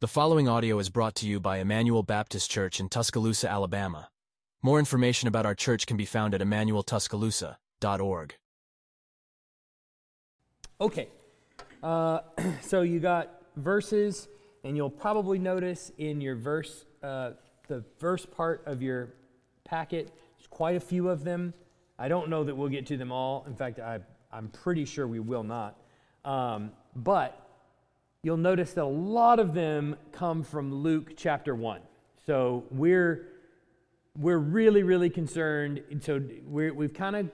The following audio is brought to you by Emmanuel Baptist Church in Tuscaloosa, Alabama. More information about our church can be found at emmanueltuscaloosa.org. Okay, uh, so you got verses, and you'll probably notice in your verse, uh, the verse part of your packet, there's quite a few of them. I don't know that we'll get to them all. In fact, I, I'm pretty sure we will not. Um, but you'll notice that a lot of them come from Luke chapter 1. So we're, we're really, really concerned. and So we we've kind of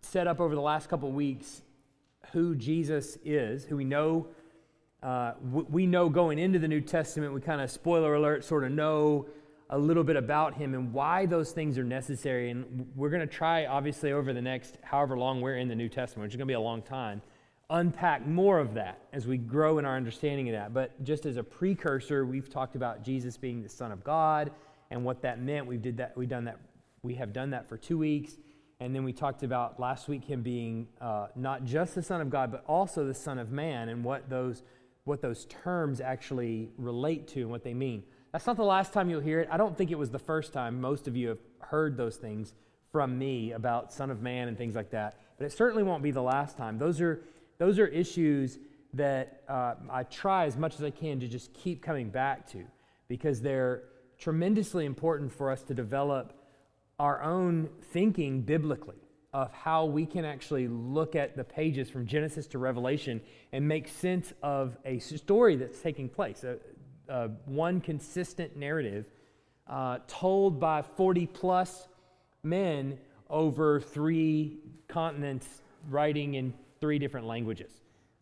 set up over the last couple weeks who Jesus is, who we know. Uh, we know going into the New Testament, we kind of, spoiler alert, sort of know a little bit about him and why those things are necessary. And we're going to try, obviously, over the next however long we're in the New Testament, which is going to be a long time, unpack more of that as we grow in our understanding of that. But just as a precursor, we've talked about Jesus being the Son of God and what that meant. We've did that. We've done that. We have done that for two weeks, and then we talked about last week him being uh, not just the Son of God, but also the Son of Man, and what those what those terms actually relate to and what they mean. That's not the last time you'll hear it. I don't think it was the first time. Most of you have heard those things from me about Son of Man and things like that, but it certainly won't be the last time. Those are those are issues that uh, I try as much as I can to just keep coming back to because they're tremendously important for us to develop our own thinking biblically of how we can actually look at the pages from Genesis to Revelation and make sense of a story that's taking place, a, a one consistent narrative uh, told by 40 plus men over three continents, writing in three different languages.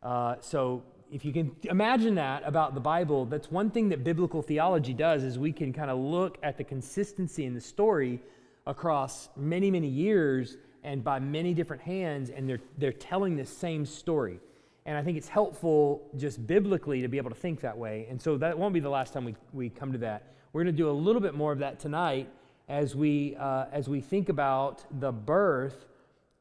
Uh, so if you can imagine that about the Bible, that's one thing that biblical theology does is we can kind of look at the consistency in the story across many, many years and by many different hands, and they're, they're telling the same story. And I think it's helpful just biblically to be able to think that way. And so that won't be the last time we, we come to that. We're going to do a little bit more of that tonight as we, uh, as we think about the birth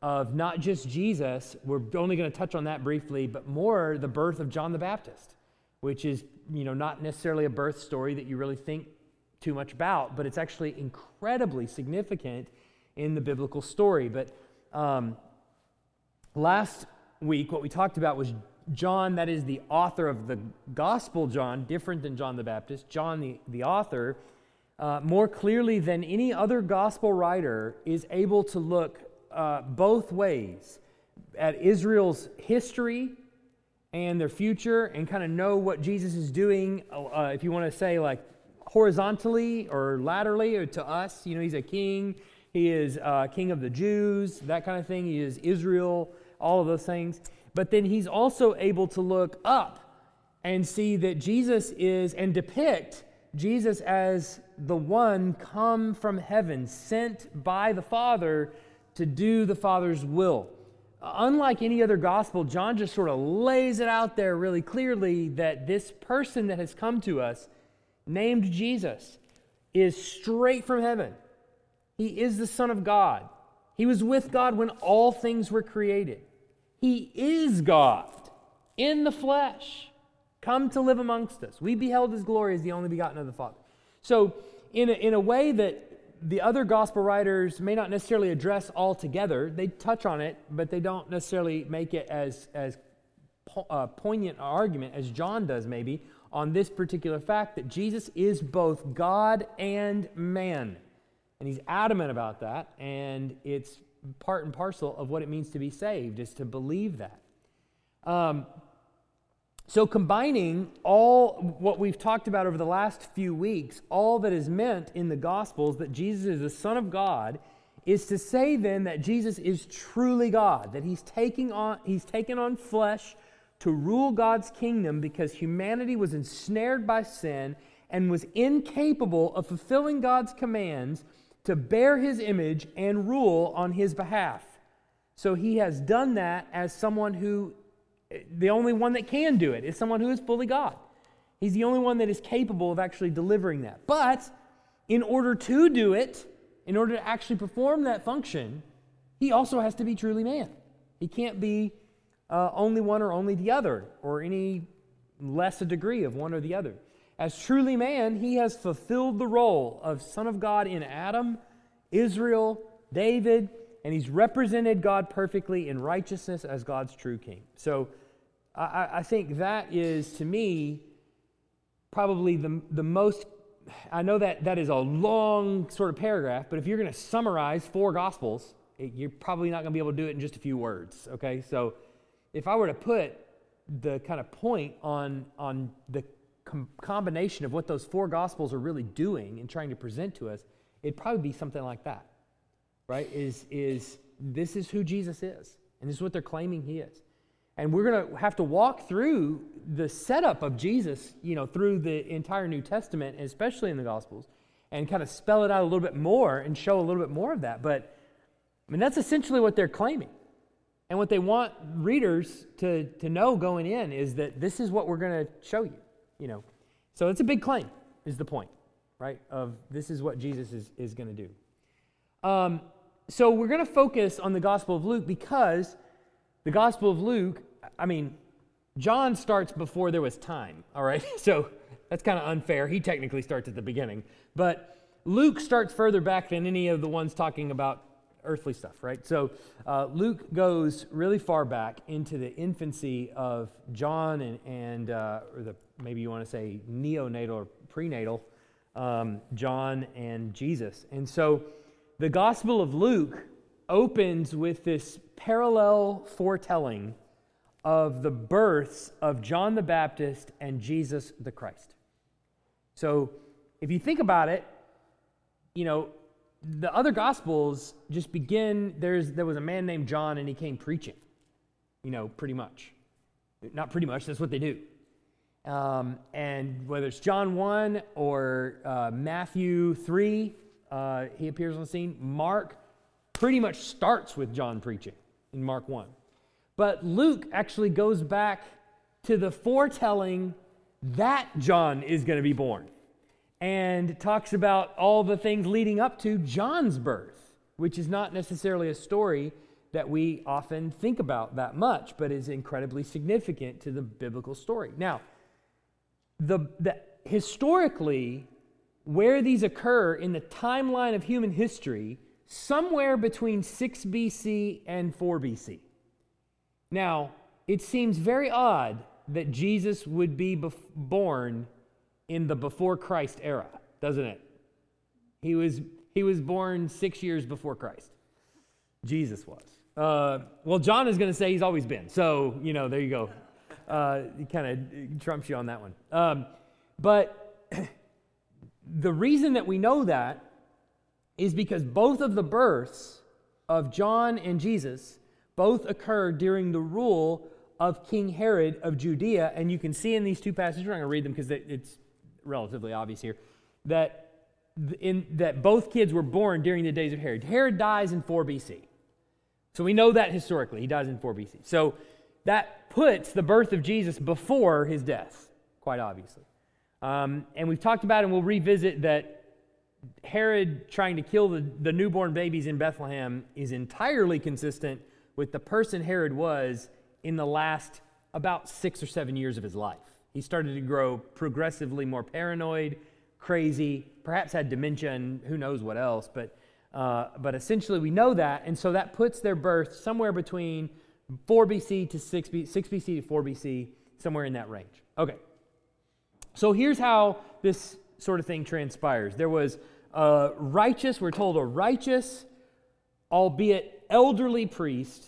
of not just Jesus, we're only going to touch on that briefly, but more the birth of John the Baptist, which is, you know, not necessarily a birth story that you really think too much about, but it's actually incredibly significant in the biblical story. But um, last week, what we talked about was John, that is the author of the Gospel John, different than John the Baptist. John, the, the author, uh, more clearly than any other gospel writer, is able to look uh, both ways at Israel's history and their future and kind of know what Jesus is doing, uh, if you want to say like horizontally or laterally or to us. You know, he's a king, he is uh, king of the Jews, that kind of thing. He is Israel, all of those things. But then he's also able to look up and see that Jesus is and depict Jesus as the one come from heaven, sent by the Father to do the Father's will. Unlike any other gospel, John just sort of lays it out there really clearly that this person that has come to us, named Jesus, is straight from heaven. He is the Son of God. He was with God when all things were created. He is God in the flesh, come to live amongst us. We beheld his glory as the only begotten of the Father. So, in a, in a way that the other gospel writers may not necessarily address altogether. They touch on it, but they don't necessarily make it as, as po- uh, poignant an argument as John does, maybe, on this particular fact that Jesus is both God and man. And he's adamant about that, and it's part and parcel of what it means to be saved, is to believe that. Um, so, combining all what we've talked about over the last few weeks, all that is meant in the Gospels that Jesus is the Son of God, is to say then that Jesus is truly God, that he's, taking on, he's taken on flesh to rule God's kingdom because humanity was ensnared by sin and was incapable of fulfilling God's commands to bear his image and rule on his behalf. So he has done that as someone who the only one that can do it is someone who is fully God. He's the only one that is capable of actually delivering that. But in order to do it, in order to actually perform that function, he also has to be truly man. He can't be uh, only one or only the other, or any less a degree of one or the other. as truly man, he has fulfilled the role of Son of God in Adam, Israel, David, and he's represented God perfectly in righteousness as God's true king. So I, I think that is, to me, probably the, the most. I know that that is a long sort of paragraph, but if you're going to summarize four gospels, it, you're probably not going to be able to do it in just a few words. Okay, so if I were to put the kind of point on on the com- combination of what those four gospels are really doing and trying to present to us, it'd probably be something like that right, is, is this is who Jesus is. And this is what they're claiming he is. And we're going to have to walk through the setup of Jesus, you know, through the entire New Testament, especially in the Gospels, and kind of spell it out a little bit more and show a little bit more of that. But, I mean, that's essentially what they're claiming. And what they want readers to, to know going in is that this is what we're going to show you, you know. So it's a big claim, is the point, right? Of this is what Jesus is, is going to do. Um, so we're going to focus on the Gospel of Luke because the Gospel of Luke, I mean, John starts before there was time, all right? So that's kind of unfair. He technically starts at the beginning. But Luke starts further back than any of the ones talking about earthly stuff, right? So uh, Luke goes really far back into the infancy of John and, and uh, or the maybe you want to say neonatal or prenatal um, John and Jesus. And so the Gospel of Luke opens with this parallel foretelling of the births of John the Baptist and Jesus the Christ. So, if you think about it, you know, the other gospels just begin there's there was a man named John and he came preaching. You know, pretty much. Not pretty much, that's what they do. Um, and whether it's John 1 or uh, Matthew 3, uh, he appears on the scene. Mark pretty much starts with John preaching in Mark 1. But Luke actually goes back to the foretelling that John is going to be born and talks about all the things leading up to John's birth, which is not necessarily a story that we often think about that much, but is incredibly significant to the biblical story. Now, the, the historically, where these occur in the timeline of human history, somewhere between 6 BC and 4 BC. Now, it seems very odd that Jesus would be bef- born in the before Christ era, doesn't it? He was, he was born six years before Christ. Jesus was. Uh, well, John is going to say he's always been. So, you know, there you go. Uh, he kind of trumps you on that one. Um, but the reason that we know that is because both of the births of John and Jesus both occurred during the rule of King Herod of Judea. And you can see in these two passages, not going to read them because it's relatively obvious here, that, in, that both kids were born during the days of Herod. Herod dies in 4 BC. So we know that historically. He dies in 4 BC. So that puts the birth of Jesus before his death, quite obviously. Um, and we've talked about, and we'll revisit that Herod trying to kill the, the newborn babies in Bethlehem is entirely consistent with the person Herod was in the last about six or seven years of his life. He started to grow progressively more paranoid, crazy, perhaps had dementia and who knows what else, but, uh, but essentially we know that, and so that puts their birth somewhere between 4 BC to 6, B, 6 BC to 4 BC, somewhere in that range. Okay. So here's how this sort of thing transpires. There was a righteous, we're told a righteous, albeit elderly priest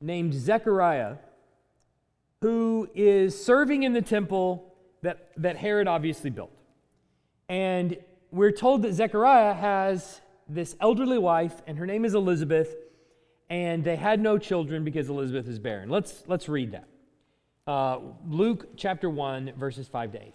named Zechariah, who is serving in the temple that, that Herod obviously built. And we're told that Zechariah has this elderly wife, and her name is Elizabeth, and they had no children because Elizabeth is barren. Let's, let's read that. Uh, Luke chapter 1, verses 5 to 8.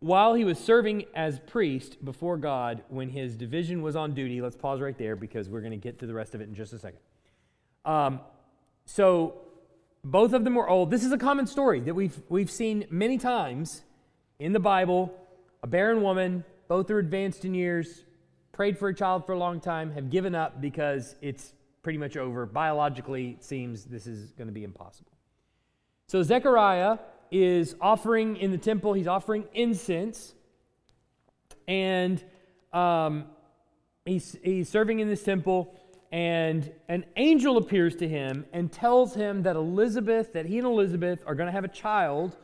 while he was serving as priest before God when his division was on duty. Let's pause right there because we're going to get to the rest of it in just a second. Um, so both of them were old. This is a common story that we've, we've seen many times in the Bible. A barren woman, both are advanced in years, prayed for a child for a long time, have given up because it's pretty much over. Biologically, it seems this is going to be impossible. So Zechariah is offering in the temple, he's offering incense, and um, he's, he's serving in this temple and an angel appears to him and tells him that Elizabeth, that he and Elizabeth are going to have a child,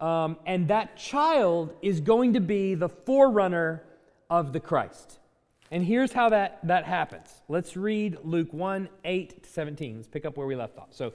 um, and that child is going to be the forerunner of the Christ. And here's how that, that happens. Let's read Luke 1 8 to 17. Let's pick up where we left off. So,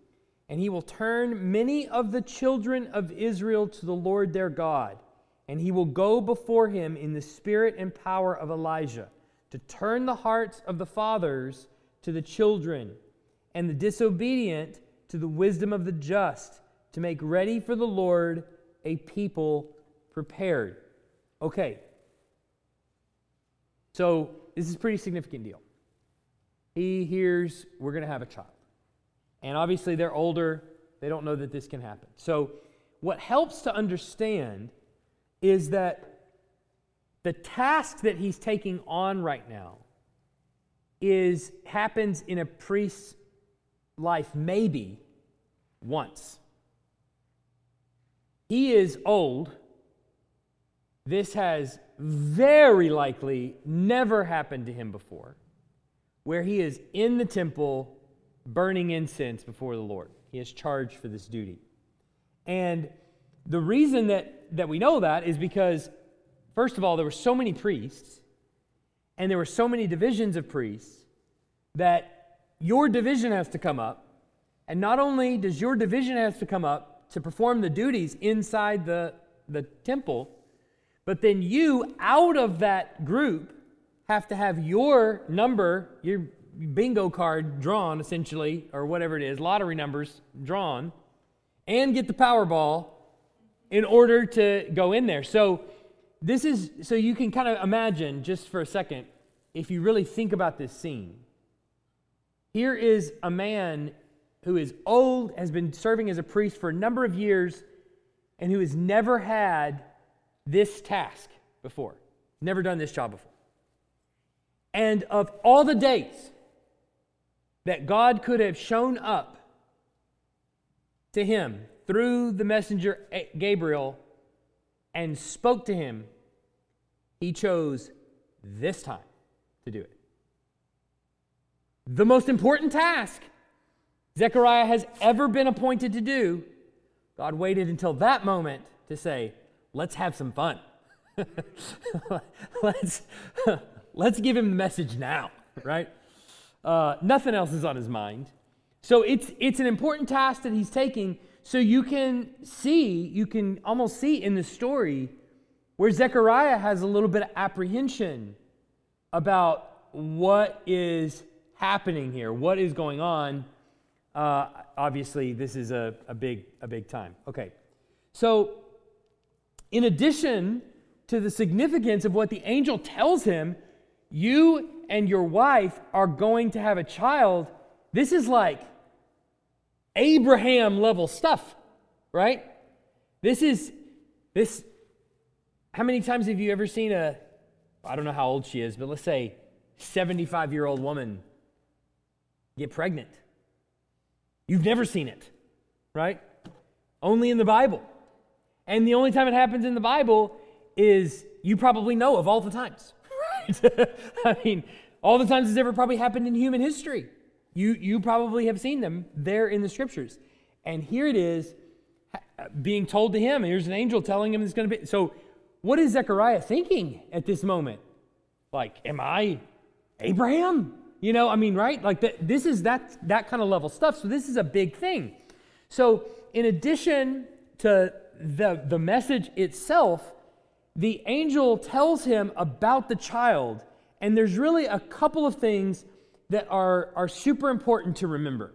And he will turn many of the children of Israel to the Lord their God, and he will go before him in the spirit and power of Elijah to turn the hearts of the fathers to the children, and the disobedient to the wisdom of the just, to make ready for the Lord a people prepared. Okay. So, this is a pretty significant deal. He hears we're going to have a child. And obviously, they're older. They don't know that this can happen. So, what helps to understand is that the task that he's taking on right now is happens in a priest's life maybe once. He is old. This has very likely never happened to him before, where he is in the temple burning incense before the Lord. He is charged for this duty. And the reason that, that we know that is because First of all, there were so many priests, and there were so many divisions of priests that your division has to come up. And not only does your division has to come up to perform the duties inside the, the temple, but then you, out of that group, have to have your number, your bingo card drawn, essentially, or whatever it is, lottery numbers drawn, and get the Powerball in order to go in there. So this is so you can kind of imagine just for a second if you really think about this scene. Here is a man who is old, has been serving as a priest for a number of years, and who has never had this task before, never done this job before. And of all the days that God could have shown up to him through the messenger Gabriel and spoke to him, he chose this time to do it. The most important task Zechariah has ever been appointed to do, God waited until that moment to say, let's have some fun. let's, let's give him the message now, right? Uh, nothing else is on his mind. So it's, it's an important task that he's taking so you can see, you can almost see in the story where Zechariah has a little bit of apprehension about what is happening here, what is going on. Uh, obviously, this is a, a, big, a big time. Okay. So, in addition to the significance of what the angel tells him, you and your wife are going to have a child. This is like Abraham level stuff, right? This is this. How many times have you ever seen a, I don't know how old she is, but let's say 75 year old woman get pregnant? You've never seen it, right? Only in the Bible. And the only time it happens in the Bible is you probably know of all the times. Right? I mean, all the times it's ever probably happened in human history. You, you probably have seen them there in the scriptures. And here it is uh, being told to him. Here's an angel telling him it's going to be. So, what is Zechariah thinking at this moment? Like, am I Abraham? You know, I mean, right? Like, that, this is that, that kind of level stuff. So, this is a big thing. So, in addition to the, the message itself, the angel tells him about the child. And there's really a couple of things that are, are super important to remember.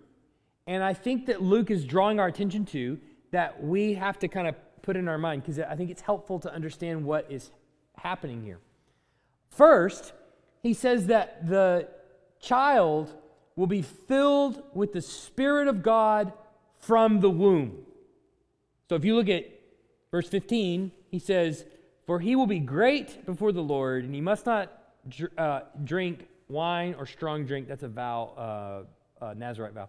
And I think that Luke is drawing our attention to that we have to kind of put in our mind because I think it's helpful to understand what is happening here. First, he says that the child will be filled with the Spirit of God from the womb. So if you look at verse 15, he says, For he will be great before the Lord, and he must not uh, drink wine or strong drink. That's a vow, uh, uh, Nazarite vow.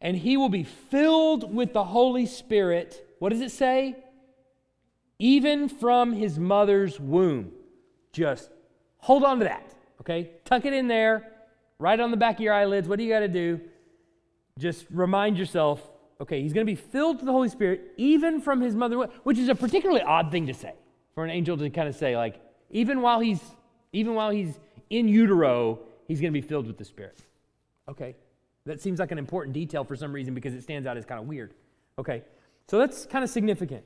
And he will be filled with the Holy Spirit. What does it say? Even from his mother's womb. Just hold on to that, okay? Tuck it in there, right on the back of your eyelids. What do you got to do? Just remind yourself, okay, he's going to be filled with the Holy Spirit even from his mother, which is a particularly odd thing to say for an angel to kind of say, like, even while he's even while he's in utero, he's going to be filled with the Spirit. Okay. That seems like an important detail for some reason because it stands out as kind of weird. Okay. So that's kind of significant.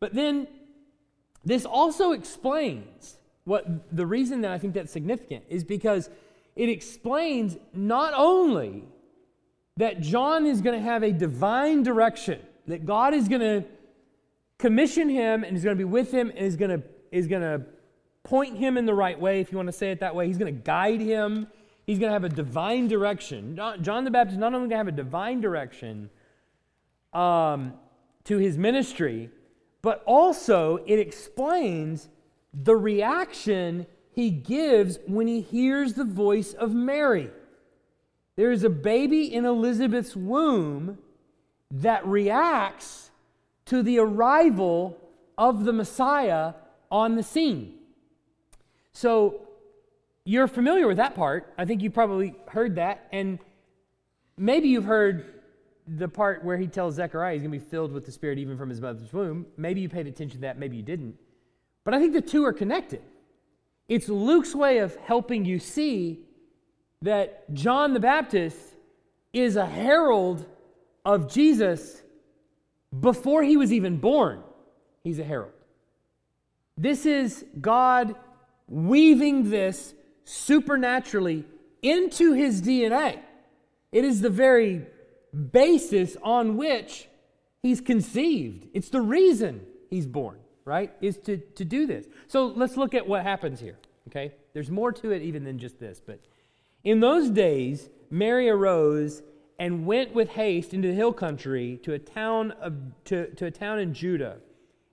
But then this also explains what the reason that I think that's significant is because it explains not only that John is going to have a divine direction, that God is going to commission him and he's going to be with him and he's going to is going to point him in the right way, if you want to say it that way. He's going to guide him. He's going to have a divine direction. John the Baptist not only going to have a divine direction um, to his ministry, but also it explains the reaction he gives when he hears the voice of Mary. There is a baby in Elizabeth's womb that reacts to the arrival of the Messiah on the scene. So you're familiar with that part. I think you probably heard that. And maybe you've heard the part where he tells Zechariah he's going to be filled with the Spirit even from his mother's womb. Maybe you paid attention to that, maybe you didn't. But I think the two are connected. It's Luke's way of helping you see that John the Baptist is a herald of Jesus before he was even born. He's a herald. This is God weaving this supernaturally into his DNA. It is the very basis on which he's conceived. It's the reason he's born, right? Is to, to do this. So let's look at what happens here, okay? There's more to it even than just this. But in those days, Mary arose and went with haste into the hill country to a town of to, to a town in Judah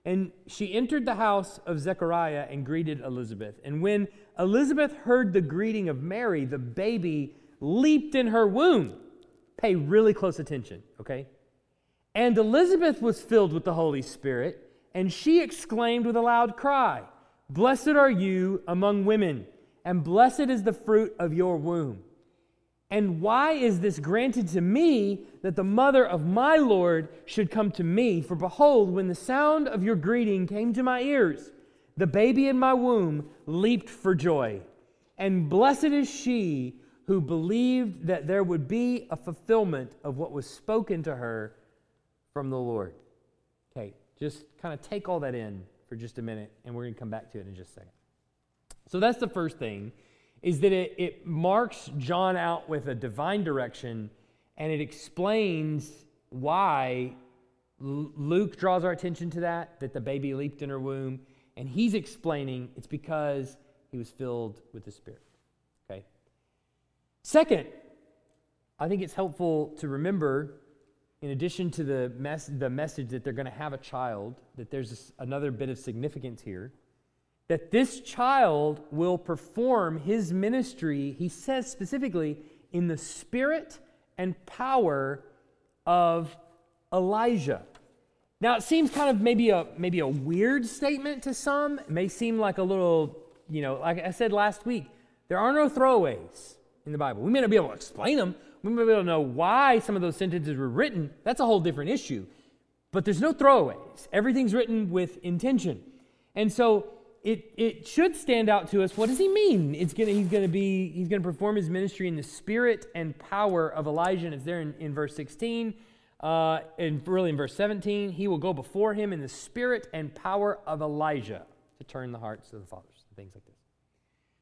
and she entered the house of Zechariah and greeted Elizabeth. And when Elizabeth heard the greeting of Mary, the baby leaped in her womb. Pay really close attention, okay? And Elizabeth was filled with the Holy Spirit, and she exclaimed with a loud cry, Blessed are you among women, and blessed is the fruit of your womb. And why is this granted to me that the mother of my Lord should come to me? For behold, when the sound of your greeting came to my ears, the baby in my womb leaped for joy. And blessed is she who believed that there would be a fulfillment of what was spoken to her from the Lord. Okay, just kind of take all that in for just a minute, and we're going to come back to it in just a second. So that's the first thing is that it, it marks John out with a divine direction and it explains why Luke draws our attention to that, that the baby leaped in her womb. And he's explaining it's because he was filled with the Spirit. Okay? Second, I think it's helpful to remember, in addition to the, mess, the message that they're going to have a child, that there's another bit of significance here that this child will perform his ministry, he says specifically, in the spirit and power of Elijah. Now it seems kind of maybe a maybe a weird statement to some. It may seem like a little, you know, like I said last week, there are no throwaways in the Bible. We may not be able to explain them. We may be able to know why some of those sentences were written. That's a whole different issue. But there's no throwaways. Everything's written with intention. And so it, it should stand out to us. What does he mean? It's gonna, he's going to be he's going to perform his ministry in the spirit and power of Elijah. And it's there in, in verse 16 uh, and really in verse 17, he will go before him in the spirit and power of Elijah to turn the hearts of the fathers, things like this.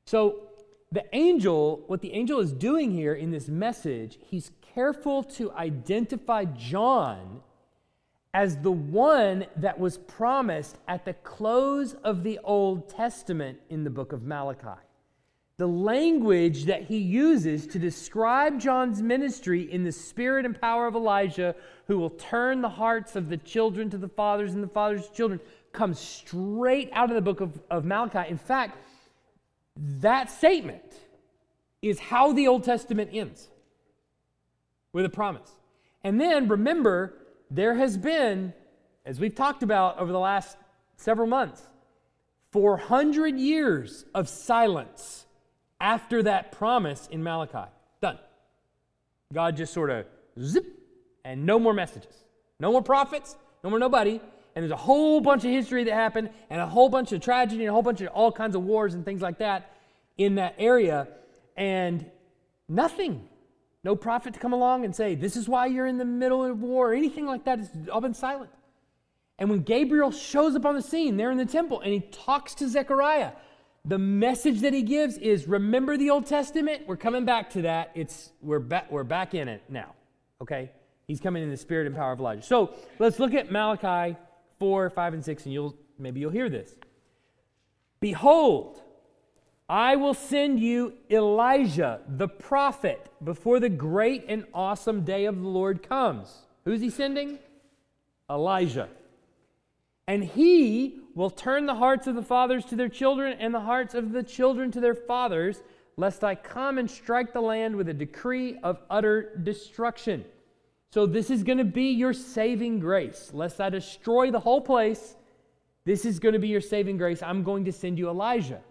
So, the angel, what the angel is doing here in this message, he's careful to identify John as the one that was promised at the close of the Old Testament in the book of Malachi the language that he uses to describe John's ministry in the spirit and power of Elijah, who will turn the hearts of the children to the fathers and the fathers children, comes straight out of the book of, of Malachi. In fact, that statement is how the Old Testament ends with a promise. And then remember, there has been, as we've talked about over the last several months, 400 years of silence after that promise in Malachi. Done. God just sort of zip, and no more messages. No more prophets, no more nobody. And there's a whole bunch of history that happened, and a whole bunch of tragedy, and a whole bunch of all kinds of wars and things like that in that area. And nothing. No prophet to come along and say, This is why you're in the middle of war, or anything like that. It's all been silent. And when Gabriel shows up on the scene there in the temple and he talks to Zechariah, the message that he gives is remember the Old Testament? We're coming back to that. It's we're we're back in it now. Okay? He's coming in the spirit and power of Elijah. So let's look at Malachi 4, 5, and 6, and you'll maybe you'll hear this. Behold, I will send you Elijah, the prophet, before the great and awesome day of the Lord comes. Who's he sending? Elijah. And he will turn the hearts of the fathers to their children and the hearts of the children to their fathers, lest I come and strike the land with a decree of utter destruction. So, this is going to be your saving grace. Lest I destroy the whole place, this is going to be your saving grace. I'm going to send you Elijah.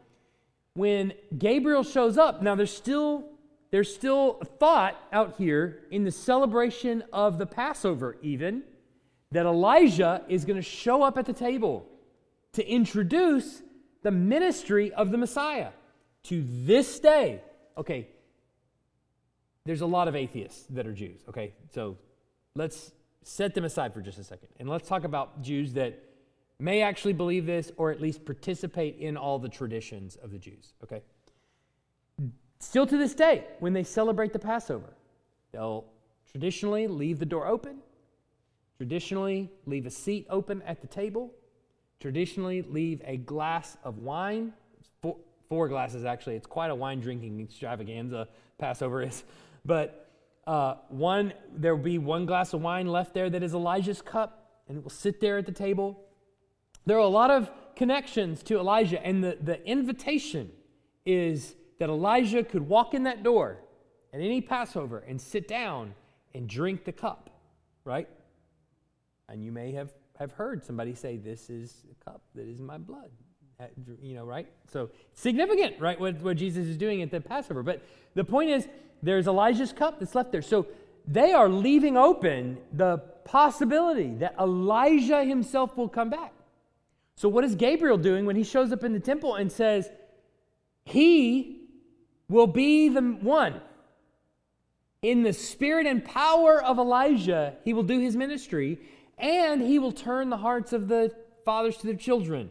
When Gabriel shows up, now there's still there's still thought out here in the celebration of the Passover, even that Elijah is going to show up at the table to introduce the ministry of the Messiah. To this day, okay, there's a lot of atheists that are Jews, okay? So let's set them aside for just a second. And let's talk about Jews that may actually believe this or at least participate in all the traditions of the Jews, okay? Still to this day, when they celebrate the Passover, they'll traditionally leave the door open, traditionally leave a seat open at the table, traditionally leave a glass of wine. Four, four, glasses, actually. It's quite a wine drinking extravaganza, Passover is. But uh, one, there will be one glass of wine left there that is Elijah's cup, and it will sit there at the table. There are a lot of connections to Elijah, and the, the invitation is that Elijah could walk in that door at any Passover and sit down and drink the cup, right? And you may have have heard somebody say, This is a cup that is my blood. You know, right? So significant, right? What, what Jesus is doing at the Passover. But the point is, there's Elijah's cup that's left there. So they are leaving open the possibility that Elijah himself will come back. So, what is Gabriel doing when he shows up in the temple and says, He will be the one? In the spirit and power of Elijah, he will do his ministry and he will turn the hearts of the fathers to their children.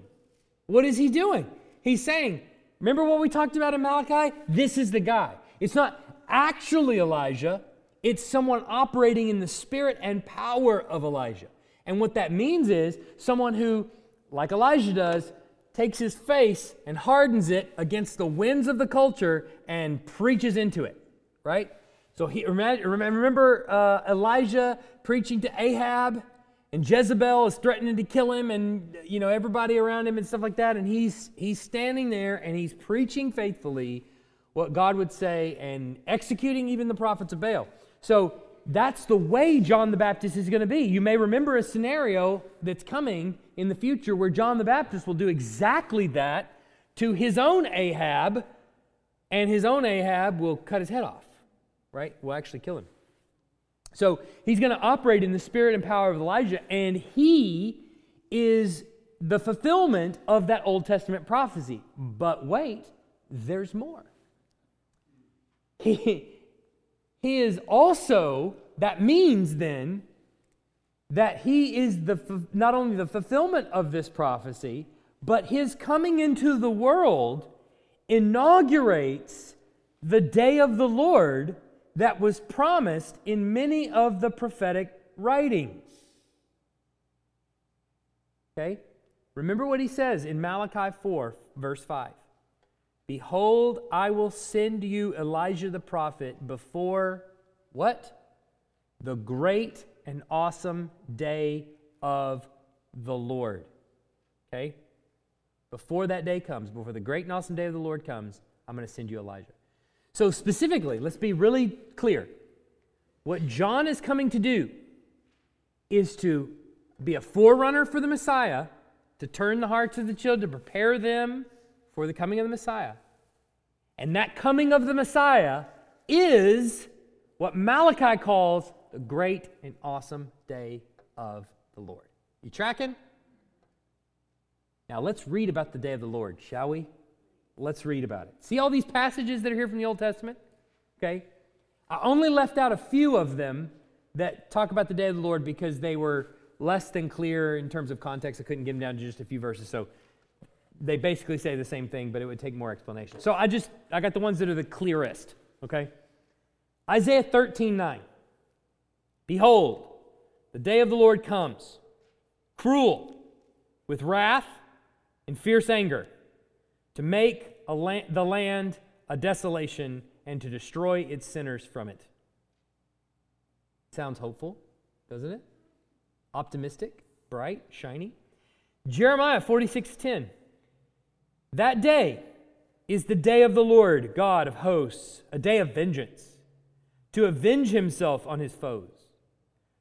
What is he doing? He's saying, remember what we talked about in Malachi? This is the guy. It's not actually Elijah, it's someone operating in the spirit and power of Elijah. And what that means is someone who, like Elijah does, takes his face and hardens it against the winds of the culture and preaches into it, right? So he remember uh, Elijah preaching to Ahab And Jezebel is threatening to kill him and you know everybody around him and stuff like that and he's he's standing there and he's preaching faithfully what God would say and executing even the prophets of Baal. So that's the way John the Baptist is going to be. You may remember a scenario that's coming in the future where John the Baptist will do exactly that to his own Ahab, and his own Ahab will cut his head off, right? Will actually kill him. So he's going to operate in the spirit and power of Elijah, and he is the fulfillment of that Old Testament prophecy. But wait, there's more. He, he is also, that means then that he is the, not only the fulfillment of this prophecy, but his coming into the world inaugurates the day of the Lord that was promised in many of the prophetic writings. Okay? Remember what he says in Malachi 4, verse 5. Behold, I will send you Elijah the prophet before what? The great and awesome day of the Lord. Okay? Before that day comes, before the great and awesome day of the Lord comes, I'm going to send you Elijah. So, specifically, let's be really clear. What John is coming to do is to be a forerunner for the Messiah, to turn the hearts of the children, to prepare them for the coming of the Messiah. And that coming of the Messiah is what Malachi calls the great and awesome day of the Lord. You tracking? Now let's read about the day of the Lord, shall we? Let's read about it. See all these passages that are here from the Old Testament? Okay? I only left out a few of them that talk about the day of the Lord because they were less than clear in terms of context. I couldn't get them down to just a few verses. So they basically say the same thing, but it would take more explanation. So I just, I got the ones that are the clearest, okay? Isaiah 13, 9. Behold, the day of the Lord comes, cruel, with wrath and fierce anger, to make la- the land a desolation and to destroy its sinners from it. Sounds hopeful, doesn't it? Optimistic, bright, shiny. Jeremiah 46, 10. That day is the day of the Lord, God of hosts, a day of vengeance, to avenge himself on his foes.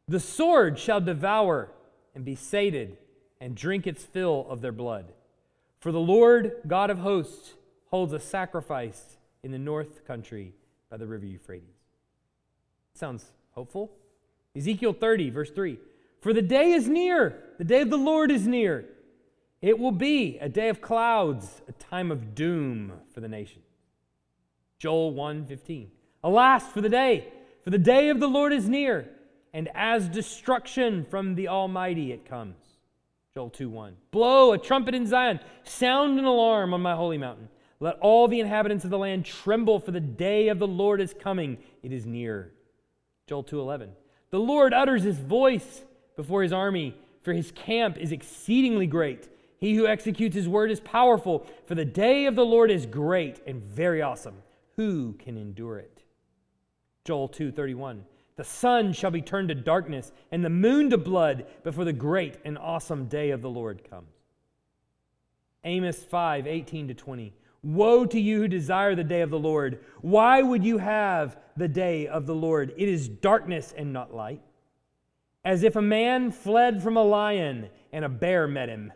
The sword shall devour and be sated and drink its fill of their blood. For the Lord, God of hosts, holds a sacrifice in the north country by the river Euphrates. Sounds hopeful. Ezekiel 30, verse 3. For the day is near, the day of the Lord is near. It will be a day of clouds, a time of doom for the nation. Joel 1:15. Alas for the day, for the day of the Lord is near, and as destruction from the Almighty it comes. Joel 2:1. Blow a trumpet in Zion, sound an alarm on my holy mountain. Let all the inhabitants of the land tremble, for the day of the Lord is coming. It is near. Joel 2:11. The Lord utters his voice before his army, for his camp is exceedingly great. He who executes his word is powerful, for the day of the Lord is great and very awesome. Who can endure it? Joel 2:31. The sun shall be turned to darkness and the moon to blood before the great and awesome day of the Lord comes. Amos 5, 18 to 20. Woe to you who desire the day of the Lord. Why would you have the day of the Lord? It is darkness and not light. As if a man fled from a lion and a bear met him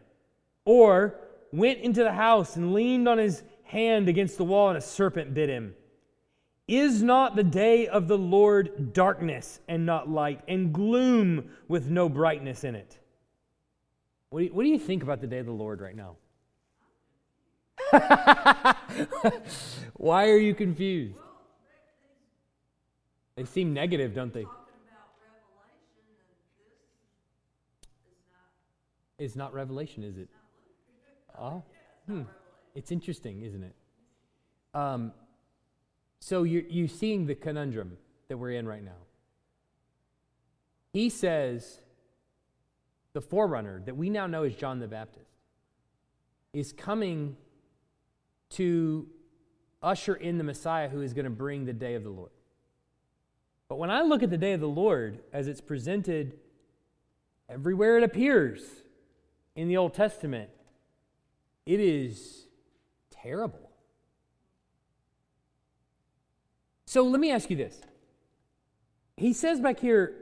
or went into the house and leaned on his hand against the wall, and a serpent bit him. Is not the day of the Lord darkness and not light, and gloom with no brightness in it? What do you, what do you think about the day of the Lord right now? Why are you confused? They seem negative, don't they? It's not revelation, is it? Oh, hmm. It's interesting, isn't it? Um, so you're, you're seeing the conundrum that we're in right now. He says the forerunner that we now know as John the Baptist is coming to usher in the Messiah who is going to bring the day of the Lord. But when I look at the day of the Lord as it's presented everywhere it appears in the Old Testament, it is terrible. So let me ask you this. He says back here,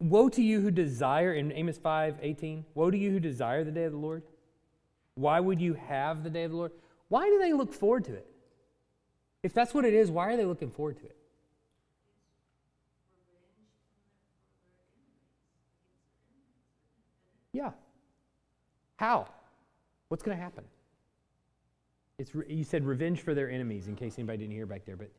Woe to you who desire, in Amos 5 18, woe to you who desire the day of the Lord. Why would you have the day of the Lord? Why do they look forward to it? If that's what it is, why are they looking forward to it? Yeah. How? What's going to happen? It's re- you said revenge for their enemies, in case anybody didn't hear back there, but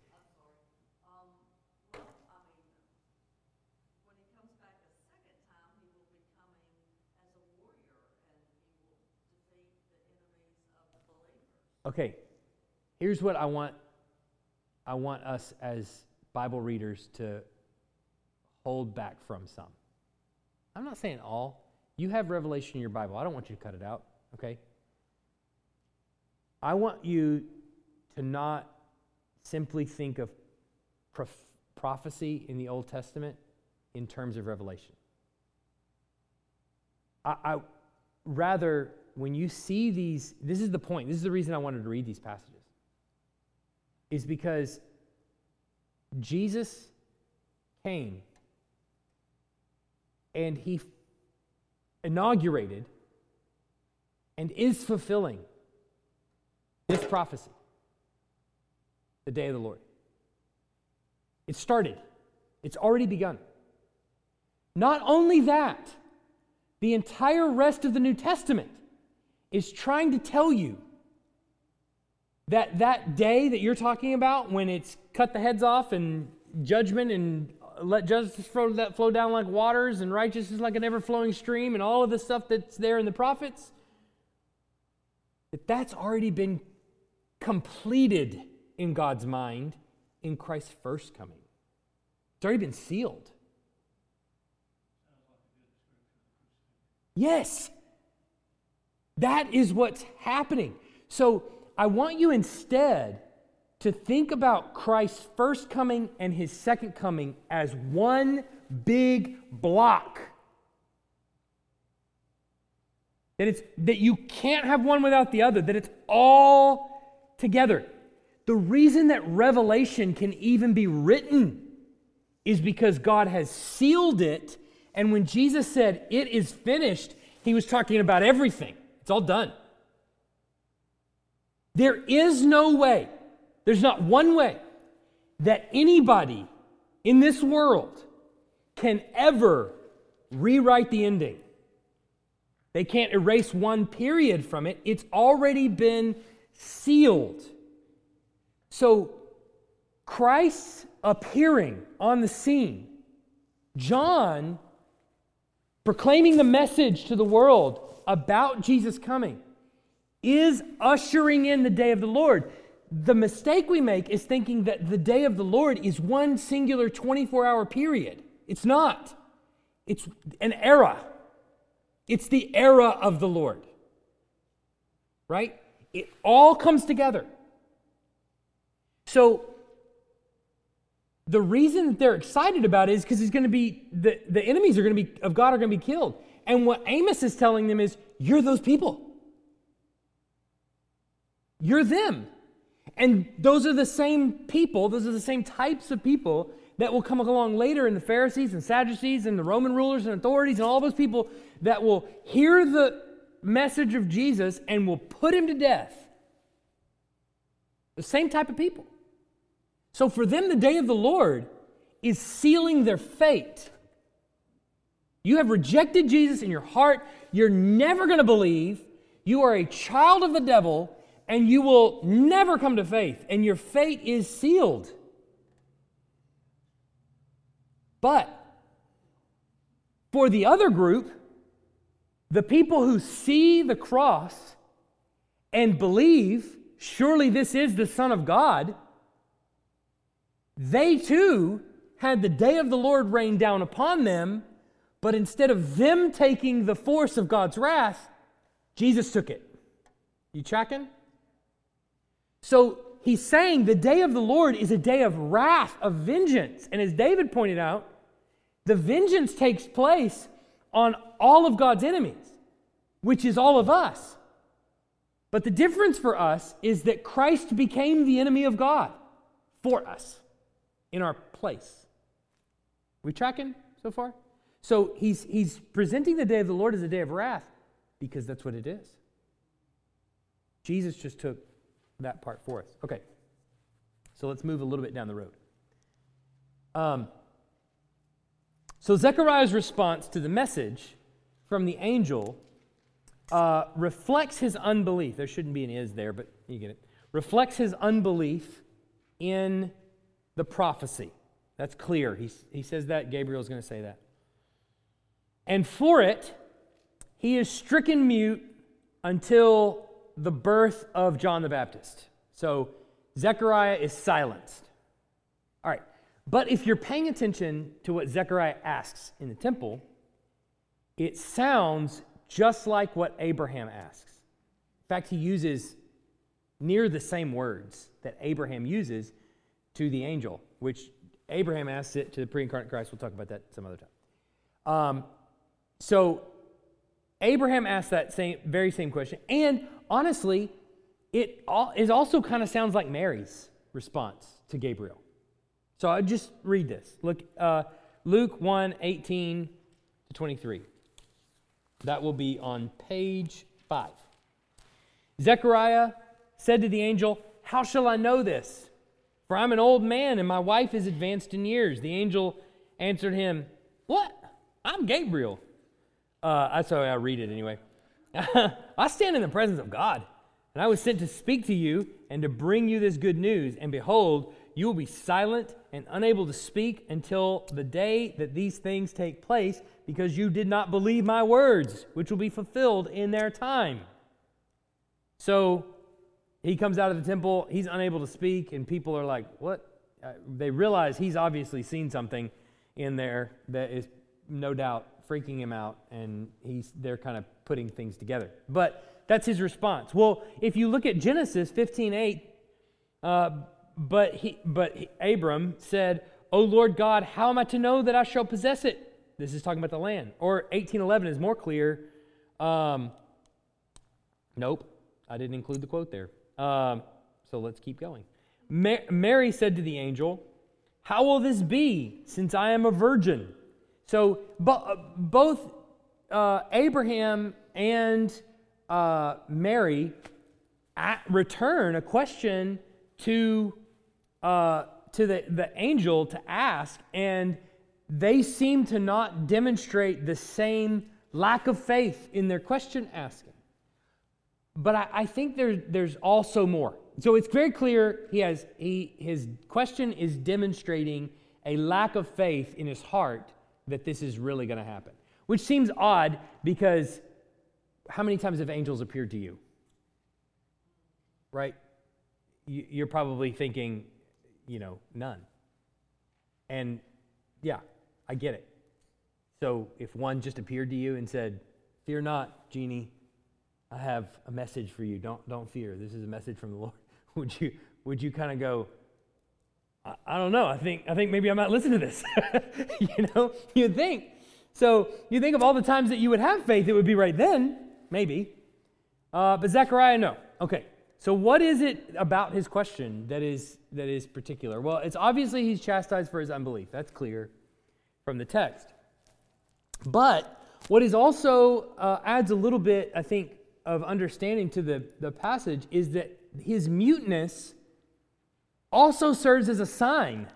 Okay, here's what I want I want us as Bible readers to hold back from some. I'm not saying all. You have revelation in your Bible. I don't want you to cut it out, okay? I want you to not simply think of prof- prophecy in the Old Testament in terms of revelation. I, I rather when you see these, this is the point, this is the reason I wanted to read these passages, is because Jesus came and he inaugurated and is fulfilling this prophecy the day of the Lord. It started, it's already begun. Not only that, the entire rest of the New Testament is trying to tell you that that day that you're talking about when it's cut the heads off and judgment and let justice flow, that flow down like waters and righteousness like an ever-flowing stream and all of the stuff that's there in the prophets that that's already been completed in God's mind in Christ's first coming. It's already been sealed. Yes. That is what's happening. So I want you instead to think about Christ's first coming and his second coming as one big block. That it's that you can't have one without the other, that it's all together. The reason that Revelation can even be written is because God has sealed it. And when Jesus said, It is finished, he was talking about everything. It's all done. There is no way, there's not one way that anybody in this world can ever rewrite the ending. They can't erase one period from it. It's already been sealed. So, Christ's appearing on the scene, John proclaiming the message to the world about Jesus coming is ushering in the day of the Lord. The mistake we make is thinking that the day of the Lord is one singular 24 hour period. It's not, it's an era. It's the era of the Lord. Right? It all comes together. So, the reason that they're excited about it is because it's going to be the, the enemies are going to be of God are going to be killed. And what Amos is telling them is, you're those people. You're them. And those are the same people, those are the same types of people that will come along later in the Pharisees and Sadducees and the Roman rulers and authorities and all those people that will hear the message of Jesus and will put him to death. The same type of people. So for them, the day of the Lord is sealing their fate. You have rejected Jesus in your heart. You're never going to believe. You are a child of the devil, and you will never come to faith, and your fate is sealed. But for the other group, the people who see the cross and believe, surely this is the Son of God, they too had the day of the Lord rain down upon them but instead of them taking the force of God's wrath, Jesus took it. You tracking? So he's saying the day of the Lord is a day of wrath, of vengeance. And as David pointed out, the vengeance takes place on all of God's enemies, which is all of us. But the difference for us is that Christ became the enemy of God for us in our place. We tracking so far? So he's, he's presenting the day of the Lord as a day of wrath because that's what it is. Jesus just took that part for us. Okay, so let's move a little bit down the road. Um, so Zechariah's response to the message from the angel uh, reflects his unbelief. There shouldn't be an is there, but you get it. Reflects his unbelief in the prophecy. That's clear. He, he says that. Gabriel's going to say that. And for it, he is stricken mute until the birth of John the Baptist. So Zechariah is silenced. All right. But if you're paying attention to what Zechariah asks in the temple, it sounds just like what Abraham asks. In fact, he uses near the same words that Abraham uses to the angel, which Abraham asks it to the pre incarnate Christ. We'll talk about that some other time. Um, so, Abraham asked that same, very same question. And honestly, it, all, it also kind of sounds like Mary's response to Gabriel. So I just read this. Look, uh, Luke 1 18 to 23. That will be on page 5. Zechariah said to the angel, How shall I know this? For I'm an old man and my wife is advanced in years. The angel answered him, What? I'm Gabriel. Uh, that's how I read it anyway. I stand in the presence of God, and I was sent to speak to you and to bring you this good news. And behold, you will be silent and unable to speak until the day that these things take place, because you did not believe my words, which will be fulfilled in their time. So he comes out of the temple, he's unable to speak, and people are like, What? Uh, they realize he's obviously seen something in there that is no doubt freaking him out, and he's, they're kind of putting things together. But that's his response. Well, if you look at Genesis 15 8, uh, but, he, but he, Abram said, O Lord God, how am I to know that I shall possess it? This is talking about the land. Or 1811 is more clear. Um, nope, I didn't include the quote there. Um, so let's keep going. Ma- Mary said to the angel, How will this be since I am a virgin? So bo- both uh, Abraham and uh, Mary return a question to uh, to the, the angel to ask, and they seem to not demonstrate the same lack of faith in their question asking. But I, I think there, there's also more. So it's very clear he has he, his question is demonstrating a lack of faith in his heart that this is really going to happen, which seems odd because how many times have angels appeared to you? Right? You're probably thinking, you know, none. And yeah, I get it. So if one just appeared to you and said, Fear not, genie, I have a message for you. Don't, don't fear. This is a message from the Lord. Would you, would you kind of go, I, I, don't know. I think, I think maybe I might listen to this. you know, you'd think. So you think of all the times that you would have faith, it would be right then, maybe. Uh, but Zechariah, no. Okay. So, what is it about his question that is, that is particular? Well, it's obviously he's chastised for his unbelief. That's clear from the text. But what is also uh, adds a little bit, I think, of understanding to the, the passage is that his muteness also serves as a sign.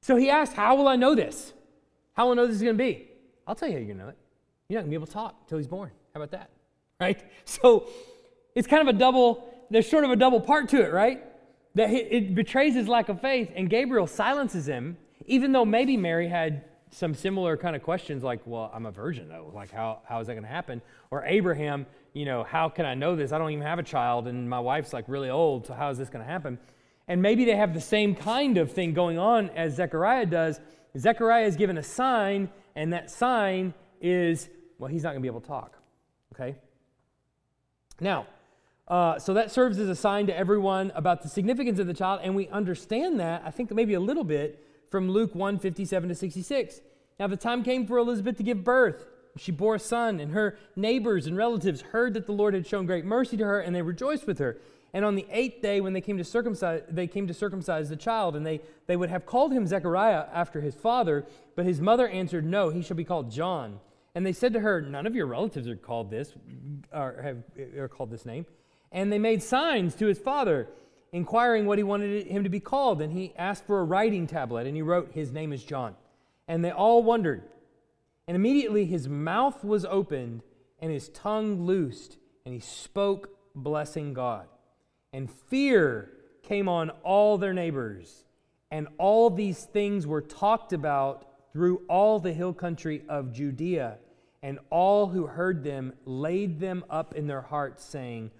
So he asked, How will I know this? How will I know this is going to be? I'll tell you how you're going to know it. You're not going to be able to talk until he's born. How about that? Right? So it's kind of a double, there's sort of a double part to it, right? That it betrays his lack of faith, and Gabriel silences him, even though maybe Mary had some similar kind of questions like, well, I'm a virgin though. Like, how, how is that going to happen? Or Abraham, you know, how can I know this? I don't even have a child, and my wife's like really old, so how is this going to happen? And maybe they have the same kind of thing going on as Zechariah does. Zechariah is given a sign, and that sign is, well, he's not going to be able to talk. Okay? Now, uh, so that serves as a sign to everyone about the significance of the child, and we understand that, I think maybe a little bit, from Luke 1 57 to 66. Now the time came for Elizabeth to give birth. She bore a son, and her neighbors and relatives heard that the Lord had shown great mercy to her, and they rejoiced with her. And on the eighth day, when they came to circumcise, they came to circumcise the child, and they, they would have called him Zechariah after his father, but his mother answered, No, he shall be called John. And they said to her, None of your relatives are called this, or have are called this name. And they made signs to his father, inquiring what he wanted him to be called. And he asked for a writing tablet, and he wrote, His name is John. And they all wondered. And immediately his mouth was opened, and his tongue loosed, and he spoke, blessing God. And fear came on all their neighbors. And all these things were talked about through all the hill country of Judea. And all who heard them laid them up in their hearts, saying,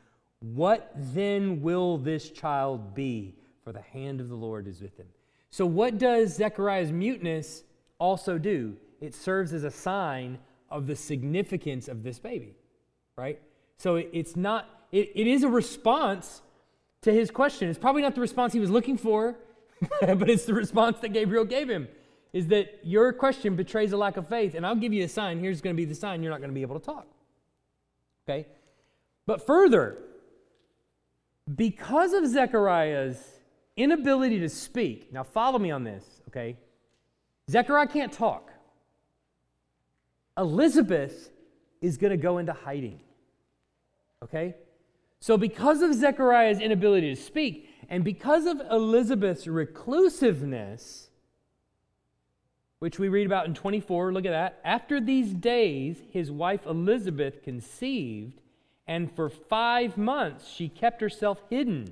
What then will this child be? For the hand of the Lord is with him. So, what does Zechariah's muteness also do? It serves as a sign of the significance of this baby, right? So, it's not, it, it is a response to his question. It's probably not the response he was looking for, but it's the response that Gabriel gave him. Is that your question betrays a lack of faith, and I'll give you a sign. Here's going to be the sign you're not going to be able to talk. Okay? But further, because of Zechariah's inability to speak, now follow me on this, okay? Zechariah can't talk. Elizabeth is going to go into hiding. Okay? So, because of Zechariah's inability to speak, and because of Elizabeth's reclusiveness, which we read about in 24, look at that. After these days, his wife Elizabeth conceived, and for five months she kept herself hidden,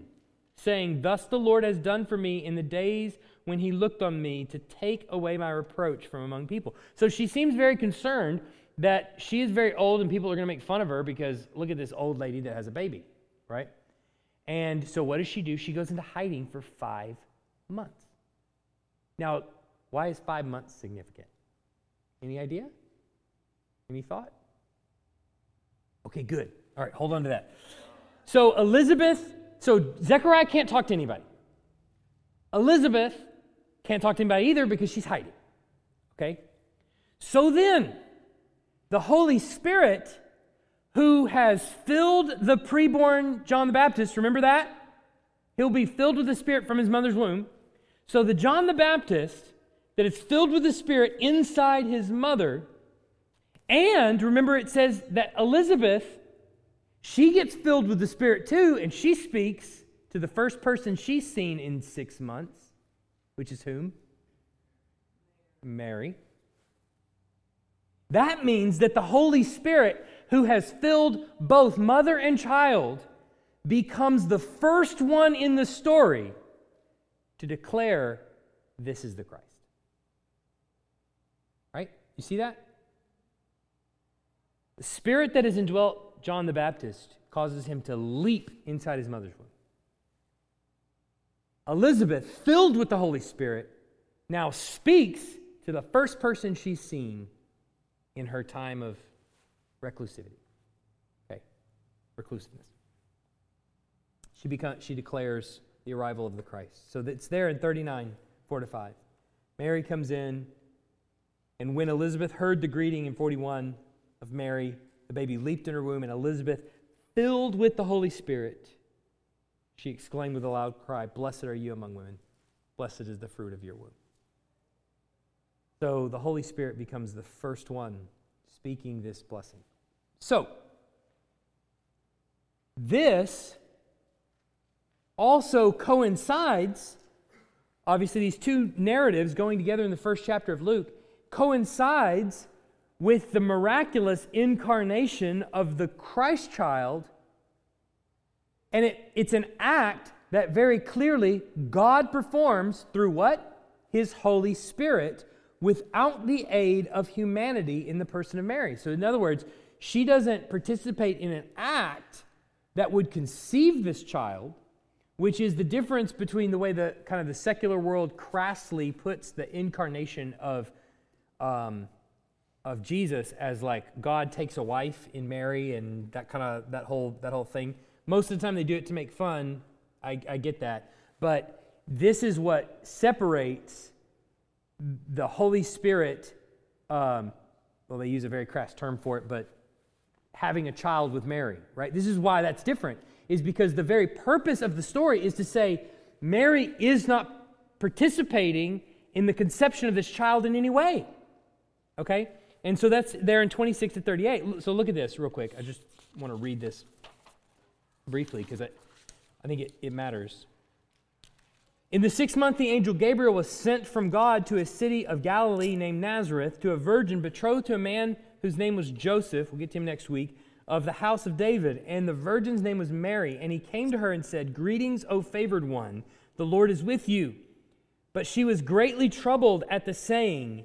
saying, Thus the Lord has done for me in the days when he looked on me to take away my reproach from among people. So she seems very concerned that she is very old and people are going to make fun of her because look at this old lady that has a baby right? And so what does she do? She goes into hiding for five months. Now, why is five months significant? Any idea? Any thought? Okay, good. All right, hold on to that. So, Elizabeth, so Zechariah can't talk to anybody. Elizabeth can't talk to anybody either because she's hiding. Okay? So then, the Holy Spirit who has filled the preborn John the Baptist. Remember that? He'll be filled with the Spirit from his mother's womb. So the John the Baptist that is filled with the Spirit inside his mother, and remember it says that Elizabeth, she gets filled with the Spirit too, and she speaks to the first person she's seen in six months, which is whom? Mary. That means that the Holy Spirit who has filled both mother and child, becomes the first one in the story to declare this is the Christ. Right? You see that? The spirit that has indwelt John the Baptist causes him to leap inside his mother's womb. Elizabeth, filled with the Holy Spirit, now speaks to the first person she's seen in her time of reclusivity. Okay, reclusiveness. She, becomes, she declares the arrival of the Christ. So it's there in 39, 4 to 5. Mary comes in, and when Elizabeth heard the greeting in 41 of Mary, the baby leaped in her womb, and Elizabeth, filled with the Holy Spirit, she exclaimed with a loud cry, Blessed are you among women, blessed is the fruit of your womb. So the Holy Spirit becomes the first one speaking this blessing. So, this also coincides, obviously, these two narratives going together in the first chapter of Luke coincides with the miraculous incarnation of the Christ child. And it, it's an act that very clearly God performs through what? His Holy Spirit without the aid of humanity in the person of Mary. So, in other words, she doesn't participate in an act that would conceive this child, which is the difference between the way the kind of the secular world crassly puts the incarnation of, um, of Jesus as like God takes a wife in Mary and that kind of that whole that whole thing. Most of the time they do it to make fun. I, I get that, but this is what separates the Holy Spirit um, well, they use a very crass term for it, but having a child with Mary, right? This is why that's different, is because the very purpose of the story is to say Mary is not participating in the conception of this child in any way. Okay? And so that's there in 26 to 38. So look at this real quick. I just want to read this briefly because I, I think it, it matters. In the sixth month, the angel Gabriel was sent from God to a city of Galilee named Nazareth to a virgin betrothed to a man whose name was Joseph. We'll get to him next week. Of the house of David. And the virgin's name was Mary. And he came to her and said, Greetings, O favored one. The Lord is with you. But she was greatly troubled at the saying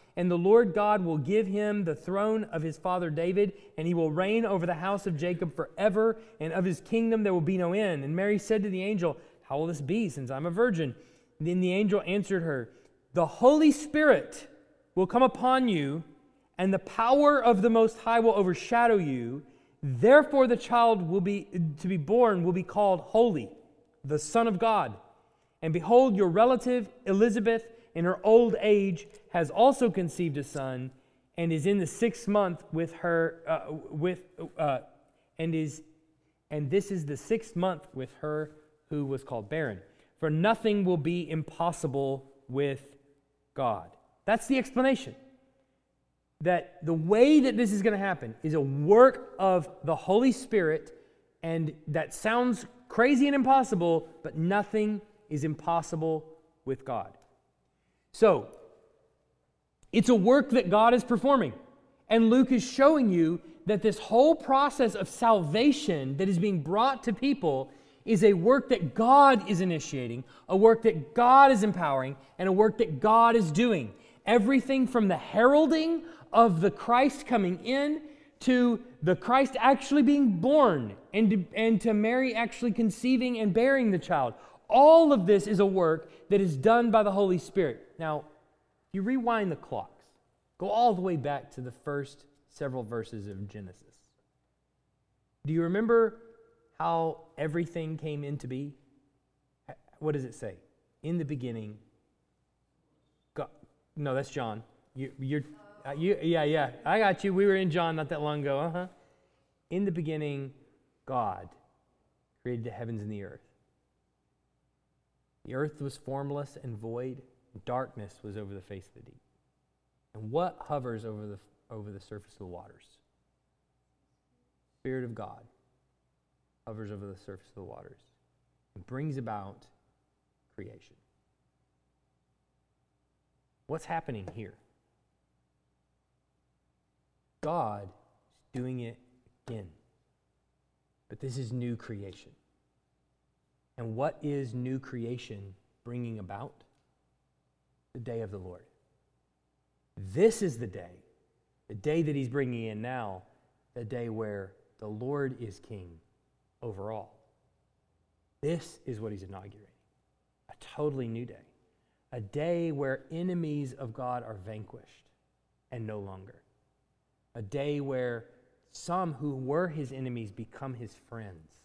And the Lord God will give him the throne of his father David, and he will reign over the house of Jacob forever, and of his kingdom there will be no end. And Mary said to the angel, How will this be, since I'm a virgin? And then the angel answered her, The Holy Spirit will come upon you, and the power of the Most High will overshadow you. Therefore, the child will be to be born will be called holy, the Son of God. And behold, your relative Elizabeth, in her old age, has also conceived a son, and is in the sixth month with her uh, with uh, and is and this is the sixth month with her who was called barren. For nothing will be impossible with God. That's the explanation that the way that this is going to happen is a work of the Holy Spirit, and that sounds crazy and impossible, but nothing is impossible with God. So, it's a work that God is performing. And Luke is showing you that this whole process of salvation that is being brought to people is a work that God is initiating, a work that God is empowering, and a work that God is doing. Everything from the heralding of the Christ coming in to the Christ actually being born and to, and to Mary actually conceiving and bearing the child. All of this is a work that is done by the Holy Spirit. Now, you rewind the clocks, go all the way back to the first several verses of Genesis. Do you remember how everything came into be? What does it say? In the beginning, God. No, that's John. You, you're uh, you, yeah, yeah. I got you. We were in John not that long ago. Uh huh. In the beginning, God created the heavens and the earth. The earth was formless and void, darkness was over the face of the deep. And what hovers over the, over the surface of the waters? Spirit of God hovers over the surface of the waters and brings about creation. What's happening here? God is doing it again. But this is new creation. And what is new creation bringing about? The day of the Lord. This is the day, the day that he's bringing in now, the day where the Lord is king over all. This is what he's inaugurating a totally new day, a day where enemies of God are vanquished and no longer a day where some who were his enemies become his friends.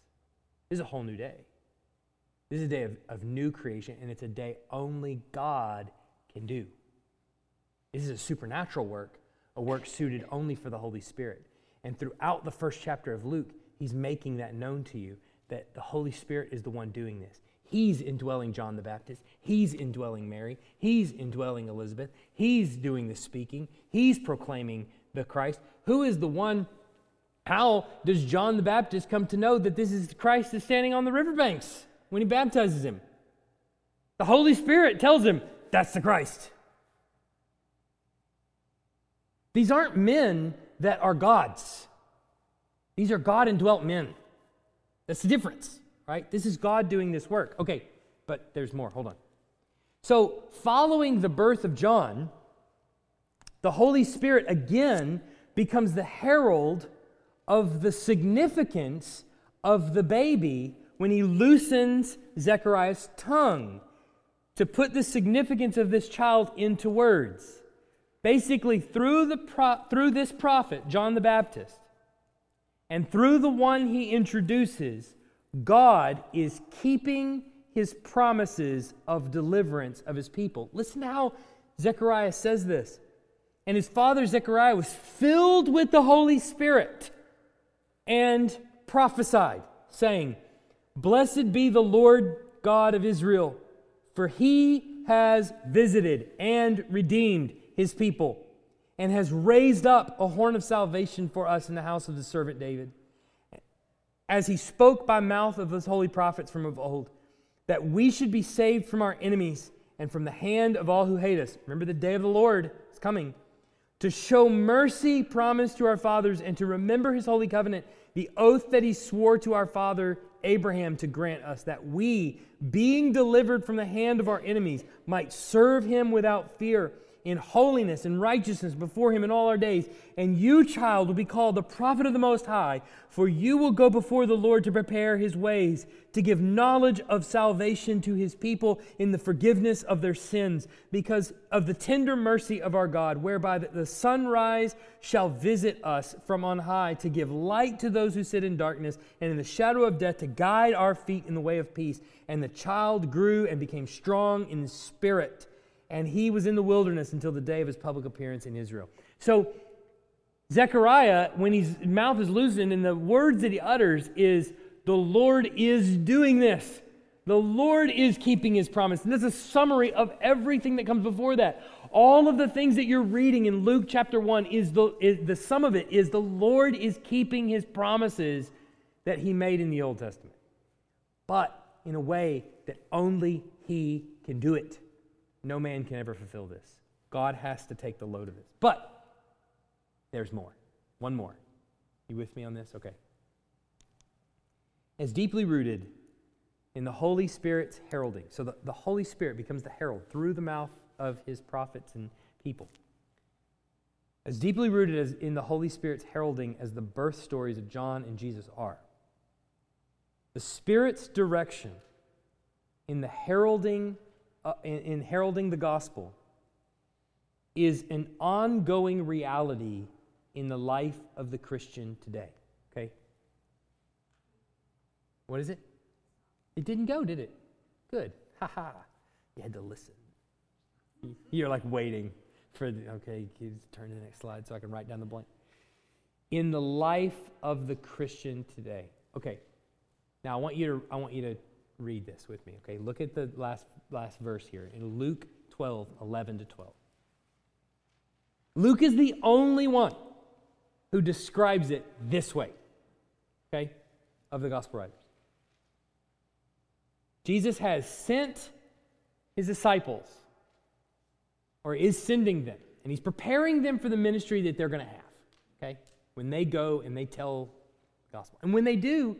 This is a whole new day. This is a day of, of new creation, and it's a day only God can do. This is a supernatural work, a work suited only for the Holy Spirit. And throughout the first chapter of Luke, he's making that known to you that the Holy Spirit is the one doing this. He's indwelling John the Baptist. He's indwelling Mary. He's indwelling Elizabeth. He's doing the speaking. He's proclaiming the Christ? Who is the one? How does John the Baptist come to know that this is the Christ is standing on the riverbanks when he baptizes him? The Holy Spirit tells him that's the Christ. These aren't men that are gods. These are God indwelt men. That's the difference, right? This is God doing this work. Okay, but there's more. Hold on. So, following the birth of John, the Holy Spirit again becomes the herald of the significance of the baby when he loosens Zechariah's tongue to put the significance of this child into words. Basically, through, the pro- through this prophet, John the Baptist, and through the one he introduces, God is keeping his promises of deliverance of his people. Listen to how Zechariah says this. And his father Zechariah was filled with the Holy Spirit and prophesied, saying, Blessed be the Lord God of Israel, for he has visited and redeemed his people, and has raised up a horn of salvation for us in the house of the servant David. As he spoke by mouth of his holy prophets from of old, that we should be saved from our enemies and from the hand of all who hate us. Remember, the day of the Lord is coming. To show mercy promised to our fathers and to remember his holy covenant, the oath that he swore to our father Abraham to grant us, that we, being delivered from the hand of our enemies, might serve him without fear in holiness and righteousness before him in all our days. And you, child, will be called the prophet of the Most High, for you will go before the Lord to prepare his ways, to give knowledge of salvation to his people in the forgiveness of their sins, because of the tender mercy of our God, whereby the sunrise shall visit us from on high, to give light to those who sit in darkness and in the shadow of death, to guide our feet in the way of peace. And the child grew and became strong in spirit and he was in the wilderness until the day of his public appearance in Israel. So, Zechariah, when his mouth is loosened, and the words that he utters is, The Lord is doing this. The Lord is keeping his promise. And this is a summary of everything that comes before that. All of the things that you're reading in Luke chapter 1 is the, is, the sum of it is the Lord is keeping his promises that he made in the Old Testament. But in a way that only he can do it. No man can ever fulfill this. God has to take the load of this. But there's more. One more. You with me on this? Okay. As deeply rooted in the Holy Spirit's heralding. So the, the Holy Spirit becomes the herald through the mouth of his prophets and people. As deeply rooted as in the Holy Spirit's heralding as the birth stories of John and Jesus are, the Spirit's direction in the heralding uh, in, in heralding the gospel is an ongoing reality in the life of the Christian today. Okay? What is it? It didn't go, did it? Good. Ha ha. You had to listen. You're like waiting for the, okay, turn to the next slide so I can write down the blank. In the life of the Christian today. Okay. Now I want you to I want you to read this with me. Okay, look at the last, last verse here in Luke 12, 11 to 12. Luke is the only one who describes it this way, okay, of the gospel writers. Jesus has sent his disciples, or is sending them, and he's preparing them for the ministry that they're going to have, okay, when they go and they tell the gospel. And when they do,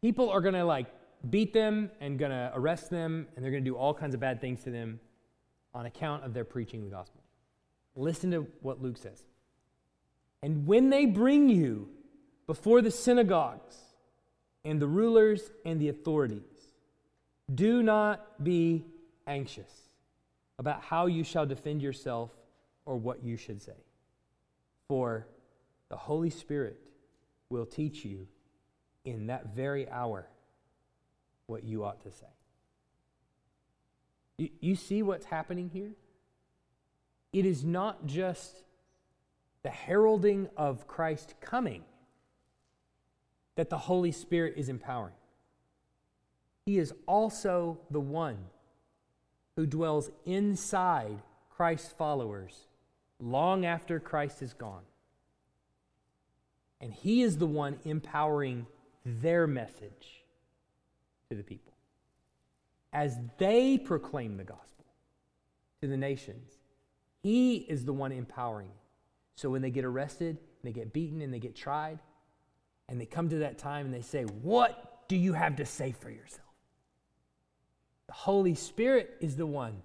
people are going to like beat them and going to arrest them, and they're going to do all kinds of bad things to them on account of their preaching the gospel. Listen to what Luke says. And when they bring you before the synagogues and the rulers and the authorities, do not be anxious about how you shall defend yourself or what you should say. For the Holy Spirit will teach you in that very hour what you ought to say. You, you see what's happening here? It is not just the heralding of Christ coming that the Holy Spirit is empowering. He is also the one who dwells inside Christ's followers long after Christ is gone. And He is the one empowering their message to the people. As they proclaim the gospel to the nations, He is the one empowering. So when they get arrested, they get beaten, and they get tried, and they come to that time and they say, What do you have to say for yourself? The Holy Spirit is the one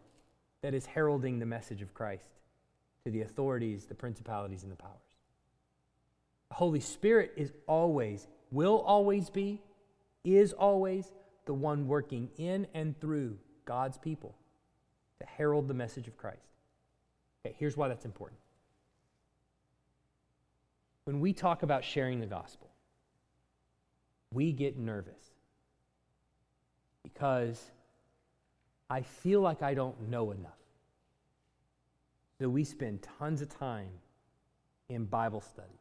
that is heralding the message of Christ to the authorities, the principalities, and the powers. The Holy Spirit is always, will always be, is always the one working in and through God's people to herald the message of Christ. Okay, here's why that's important. When we talk about sharing the gospel, we get nervous because I feel like I don't know enough. So we spend tons of time in Bible study.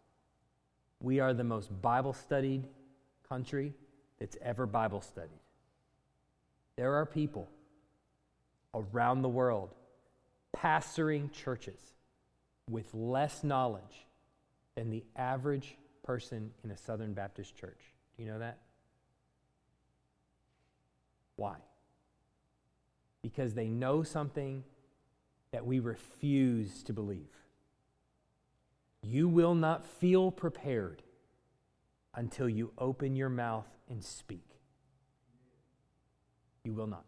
We are the most Bible studied country that's ever Bible studied. There are people around the world pastoring churches with less knowledge than the average person in a Southern Baptist church. Do you know that? Why? Because they know something that we refuse to believe. You will not feel prepared until you open your mouth and speak. You will not.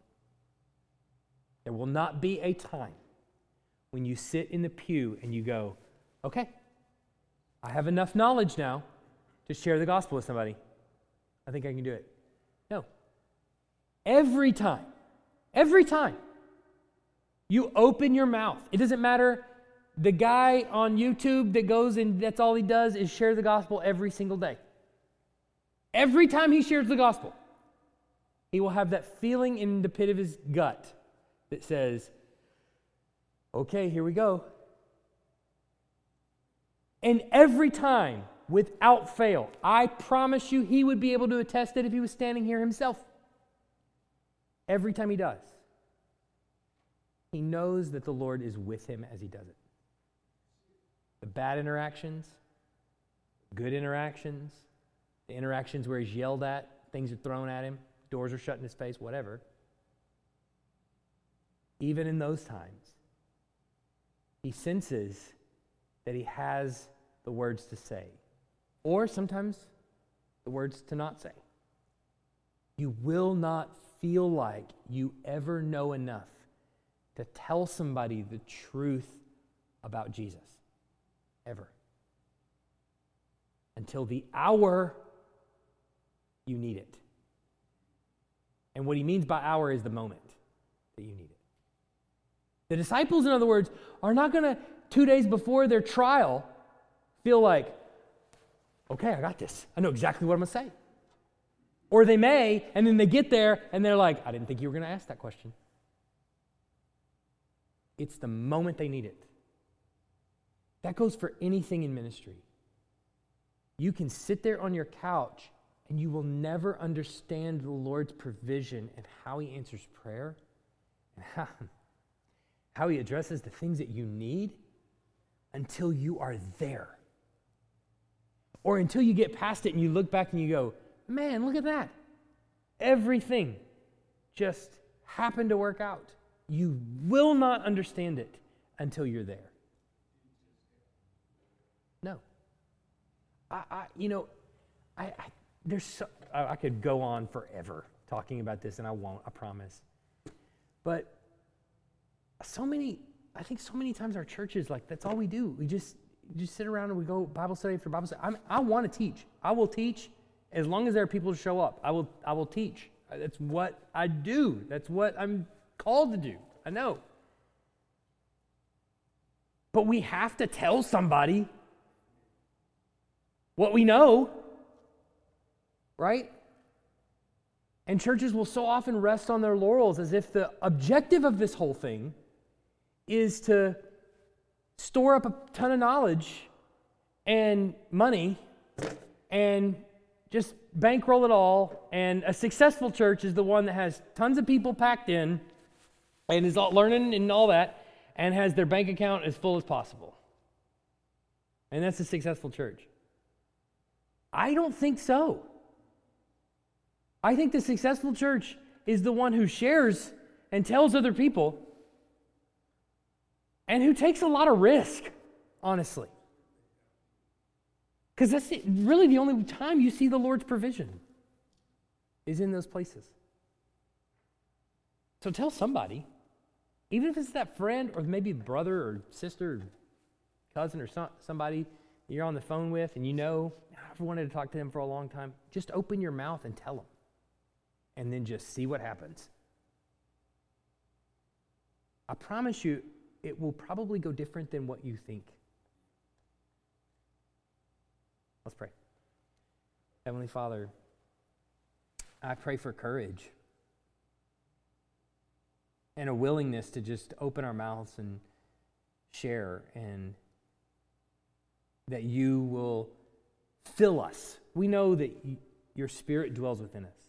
There will not be a time when you sit in the pew and you go, okay, I have enough knowledge now to share the gospel with somebody. I think I can do it. No. Every time, every time you open your mouth, it doesn't matter the guy on YouTube that goes and that's all he does is share the gospel every single day. Every time he shares the gospel, he will have that feeling in the pit of his gut that says, okay, here we go. And every time, without fail, I promise you he would be able to attest it if he was standing here himself. Every time he does, he knows that the Lord is with him as he does it. The bad interactions, good interactions, the interactions where he's yelled at, things are thrown at him, doors are shut in his face, whatever. Even in those times, he senses that he has the words to say, or sometimes the words to not say. You will not feel like you ever know enough to tell somebody the truth about Jesus. Ever. Until the hour you need it. And what he means by hour is the moment that you need it. The disciples, in other words, are not going to, two days before their trial, feel like, okay, I got this. I know exactly what I'm going to say. Or they may, and then they get there and they're like, I didn't think you were going to ask that question. It's the moment they need it. That goes for anything in ministry. You can sit there on your couch and you will never understand the Lord's provision and how He answers prayer and how, how He addresses the things that you need until you are there. Or until you get past it and you look back and you go, man, look at that. Everything just happened to work out. You will not understand it until you're there. No. I, I you know, I, I there's so, I, I could go on forever talking about this, and I won't, I promise. But so many, I think so many times our churches, like, that's all we do. We just, just sit around and we go Bible study after Bible study. I'm, I want to teach. I will teach as long as there are people to show up. I will, I will teach. That's what I do. That's what I'm called to do. I know. But we have to tell somebody what we know right? And churches will so often rest on their laurels as if the objective of this whole thing is to store up a ton of knowledge and money and just bankroll it all. And a successful church is the one that has tons of people packed in and is all learning and all that and has their bank account as full as possible. And that's a successful church. I don't think so. I think the successful church is the one who shares and tells other people and who takes a lot of risk, honestly. Because that's really the only time you see the Lord's provision is in those places. So tell somebody, even if it's that friend or maybe brother or sister or cousin or somebody you're on the phone with and you know, I've wanted to talk to them for a long time, just open your mouth and tell them. And then just see what happens. I promise you, it will probably go different than what you think. Let's pray. Heavenly Father, I pray for courage and a willingness to just open our mouths and share, and that you will fill us. We know that your spirit dwells within us.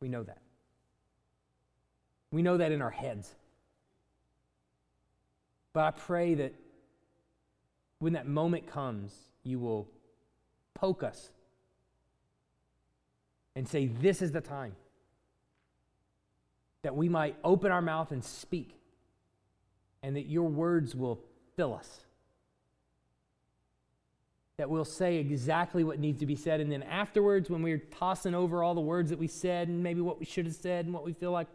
We know that. We know that in our heads. But I pray that when that moment comes, you will poke us and say, This is the time. That we might open our mouth and speak, and that your words will fill us. That we'll say exactly what needs to be said, and then afterwards, when we're tossing over all the words that we said and maybe what we should have said and what we feel like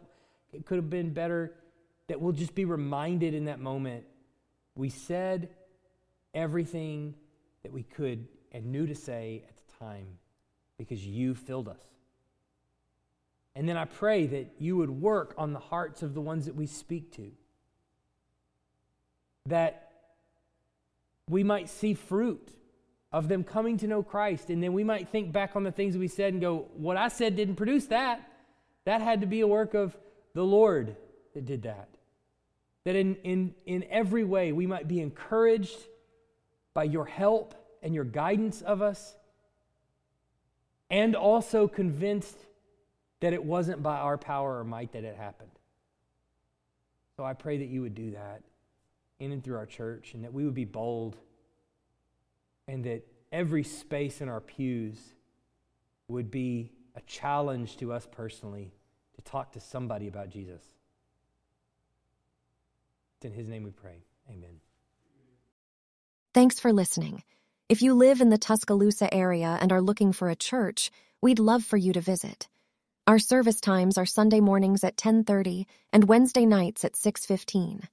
it could have been better, that we'll just be reminded in that moment we said everything that we could and knew to say at the time because you filled us. And then I pray that you would work on the hearts of the ones that we speak to. That we might see fruit of them coming to know Christ. And then we might think back on the things we said and go, what I said didn't produce that. That had to be a work of the Lord that did that. That in, in, in every way we might be encouraged by your help and your guidance of us, and also convinced that it wasn't by our power or might that it happened. So I pray that you would do that in and through our church, and that we would be bold, and that every space in our pews would be a challenge to us personally to talk to somebody about Jesus. It's in His name we pray. Amen. Thanks for listening. If you live in the Tuscaloosa area and are looking for a church, we'd love for you to visit. Our service times are Sunday mornings at 10:30 and Wednesday nights at 6:15.